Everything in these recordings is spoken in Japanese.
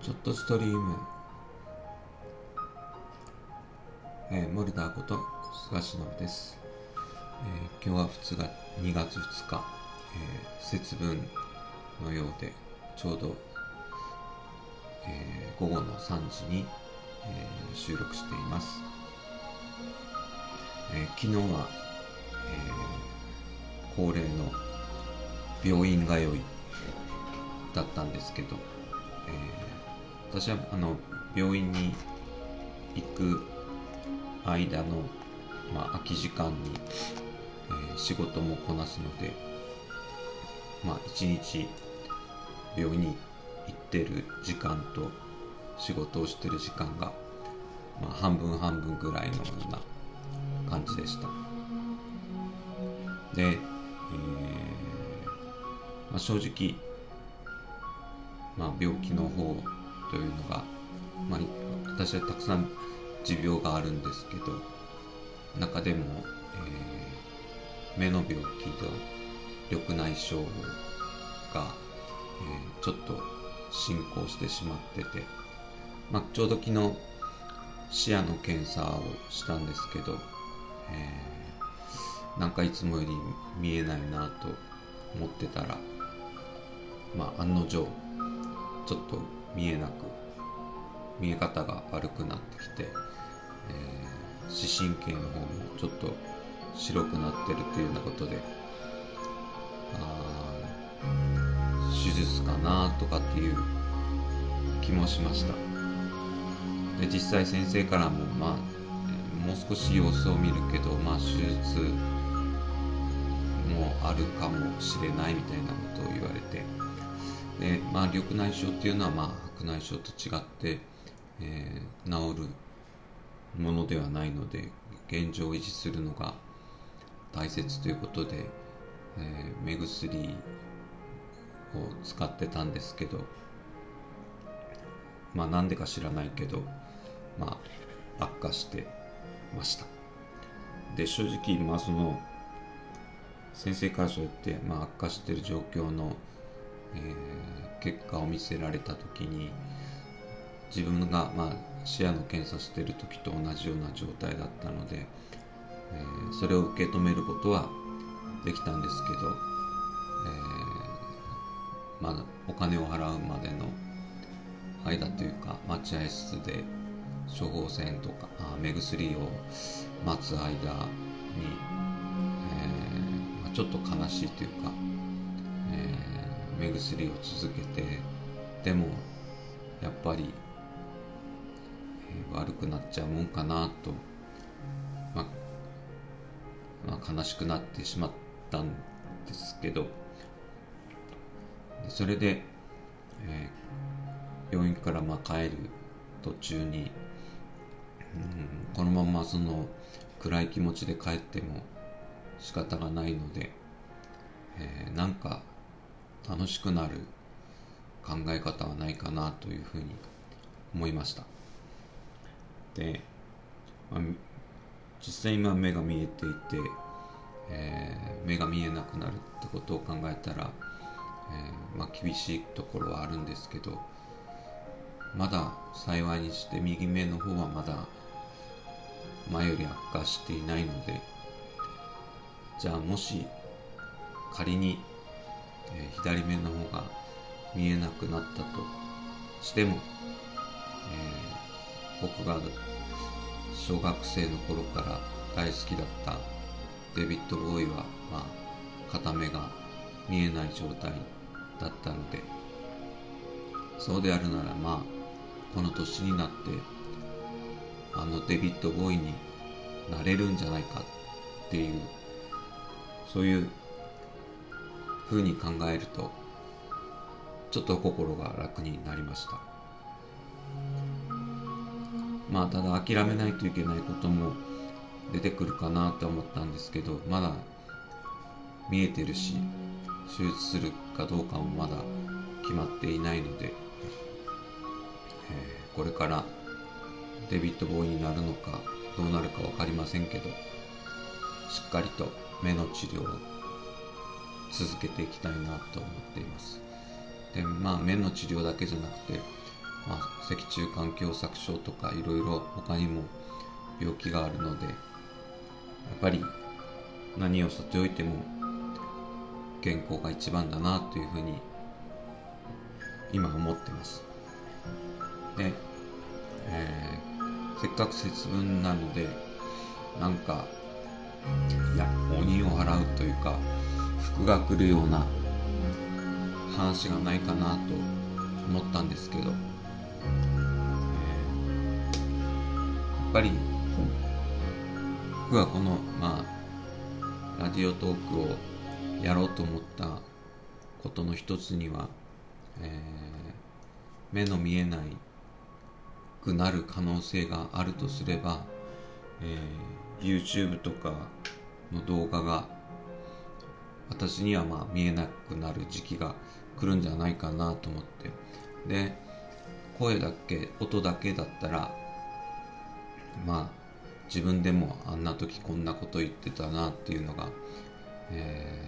ちょっとストリーム、えー、モルダーこと菅忍です、えー今日は2月 ,2 月2日、えー節分のようでちょうど、えー午後の3時に、えー収録しています、えー昨日は、えー恒例の病院通いだったんですけど、えー私はあの病院に行く間の、まあ、空き時間に、えー仕事もこなすので、まあ、一日病院に行ってる時間と仕事をしてる時間が、まあ、半分半分ぐらいのような感じでした。で、えーまあ、正直、まあ、病気の方というのが、まあ、私はたくさん持病があるんですけど中でも、えー目の病気と緑内障が、えーちょっと進行してしまってて、まあ、ちょうど昨日視野の検査をしたんですけど、えーなんかいつもより見えないなと思ってたら、まあ、案の定ちょっと見えなく見え方が悪くなってきて、えー視神経の方もちょっと白くなってるというようなことであ手術かなとかっていう気もしました。で実際先生からもまあもう少し様子を見るけどまあ手術もあるかもしれないみたいなことを言われてでまあ緑内障っていうのはまあ白内障と違って、えー治るものではないので現状を維持するのが大切ということで、えー目薬を使ってたんですけどまあなんでか知らないけどまあ悪化してました。で正直まあその先生からそうやって、まあ、悪化してる状況の、結果を見せられた時に自分が、まあ、視野の検査してる時と同じような状態だったので、えーそれを受け止めることはできたんですけど、えーまあ、お金を払うまでの間というか待合室で処方箋とかあ目薬を待つ間に、えーまあ、ちょっと悲しいというか、目薬を続けてでもやっぱり、えー悪くなっちゃうもんかなと、まあまあ、悲しくなってしまったんですけどそれで、えー病院からまあ帰る途中に、うん、このままその暗い気持ちで帰っても仕方がないので、えーなんか楽しくなる考え方はないかなというふうに思いました。で、まあ実際今目が見えていて、えー目が見えなくなるってことを考えたら、えーまあ、厳しいところはあるんですけどまだ幸いにして右目の方はまだ前より悪化していないのでじゃあもし仮に、えー左目の方が見えなくなったとしても、えー僕が小学生の頃から大好きだったデビッド・ボーイは、まあ、片目が見えない状態だったのでそうであるならまあこの年になってあのデビッド・ボーイになれるんじゃないかっていうそういう風に考えるとちょっと心が楽になりました。まあただ諦めないといけないことも出てくるかなと思ったんですけどまだ見えてるし手術するかどうかもまだ決まっていないので、えーこれからデビッド・ボーイになるのかどうなるか分かりませんけどしっかりと目の治療を続けていきたいなと思っています。でまあ目の治療だけじゃなくてまあ、脊柱管狭窄症とかいろいろ他にも病気があるのでやっぱり何をさておいても健康が一番だなというふうに今思ってます。で、えー、せっかく節分なのでなんかいや鬼を払うというか福が来るような話がないかなと思ったんですけど、えー、やっぱり僕はこのまあラジオトークをやろうと思ったことの一つには、えー、目の見えないくなる可能性があるとすれば、えー、YouTube とかの動画が私にはまあ見えなくなる時期が来るんじゃないかなと思って。で声だけ音だけだったらまあ自分でもあんな時こんなこと言ってたなっていうのが、え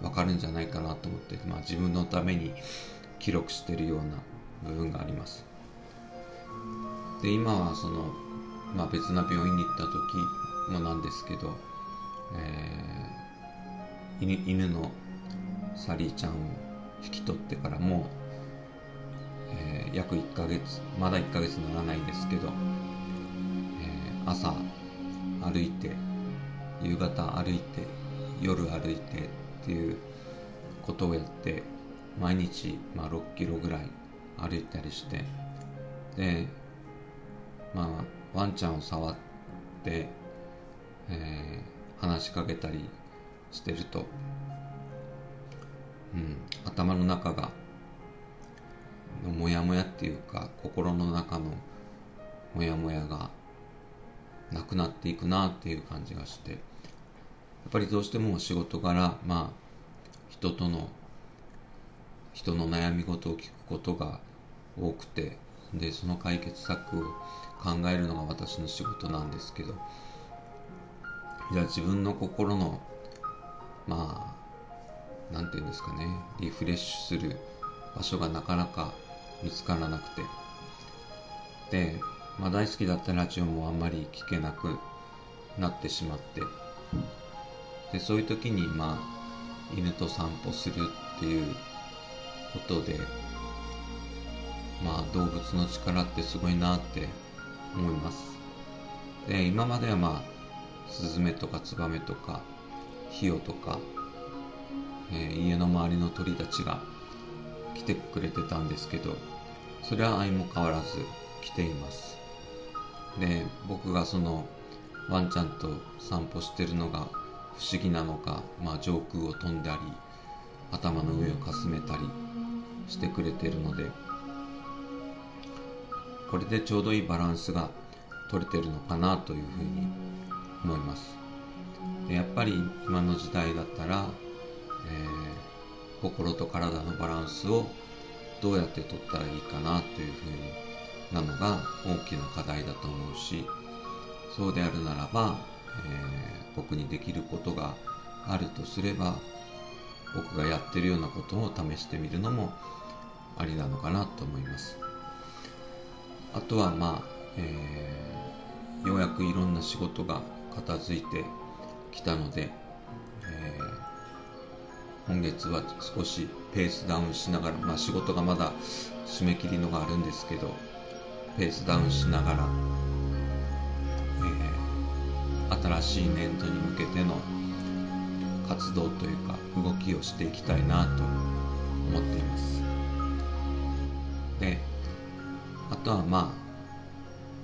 ー、分かるんじゃないかなと思って、まあ、自分のために記録してるような部分があります。で今はその、まあ、別な病院に行った時もなんですけど、えー、犬犬のサリーちゃんを引き取ってからもう、えー、約1ヶ月まだ1ヶ月ならないんですけど、えー、朝歩いて夕方歩いて夜歩いてっていうことをやって毎日、まあ、6キロぐらい歩いたりしてでまあワンちゃんを触って、えー、話しかけたりしてると、うん、頭の中がのモヤモヤっていうか心の中のモヤモヤがなくなっていくなっていう感じがして。やっぱりどうしても仕事柄まあ人との人の悩み事を聞くことが多くてでその解決策を考えるのが私の仕事なんですけど。じゃあ自分の心のまあ何て言うんですかね。リフレッシュする場所がなかなか見つからなくて。で、まあ、大好きだったラジオもあんまり聞けなくなってしまって。でそういう時にまあ犬と散歩するっていうことでまあ動物の力ってすごいなって思います。で今まではまあスズメとかツバメとかヒヨとか、えー、家の周りの鳥たちが来てくれてたんですけどそれは相も変わらず来ています。で僕がそのワンちゃんと散歩してるのが不思議なのか、まあ、上空を飛んだり頭の上をかすめたりしてくれてるのでこれでちょうどいいバランスが取れてるのかなというふうに思います。やっぱり今の時代だったら、えー、心と体のバランスをどうやって取ったらいいかなというふうになのが大きな課題だと思うしそうであるならば、えー、僕にできることがあるとすれば僕がやってるようなことを試してみるのもありなのかなと思います。あとはまあ、えー、ようやくいろんな仕事が片付いてきたので、えー、今月は少しペースダウンしながら、まあ、仕事がまだ締め切りのがあるんですけどペースダウンしながら、えー、新しい年度に向けての活動というか動きをしていきたいなと思っています。であとはま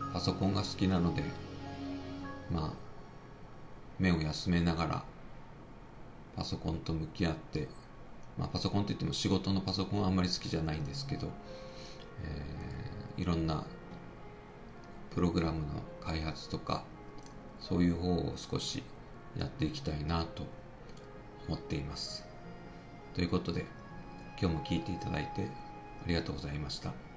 あパソコンが好きなのでまあ目を休めながらパソコンと向き合ってまあパソコンといっても仕事のパソコンはあんまり好きじゃないんですけど、えー、いろんなプログラムの開発とかそういう方を少しやっていきたいなと思っていますということで今日も聞いていただいてありがとうございました。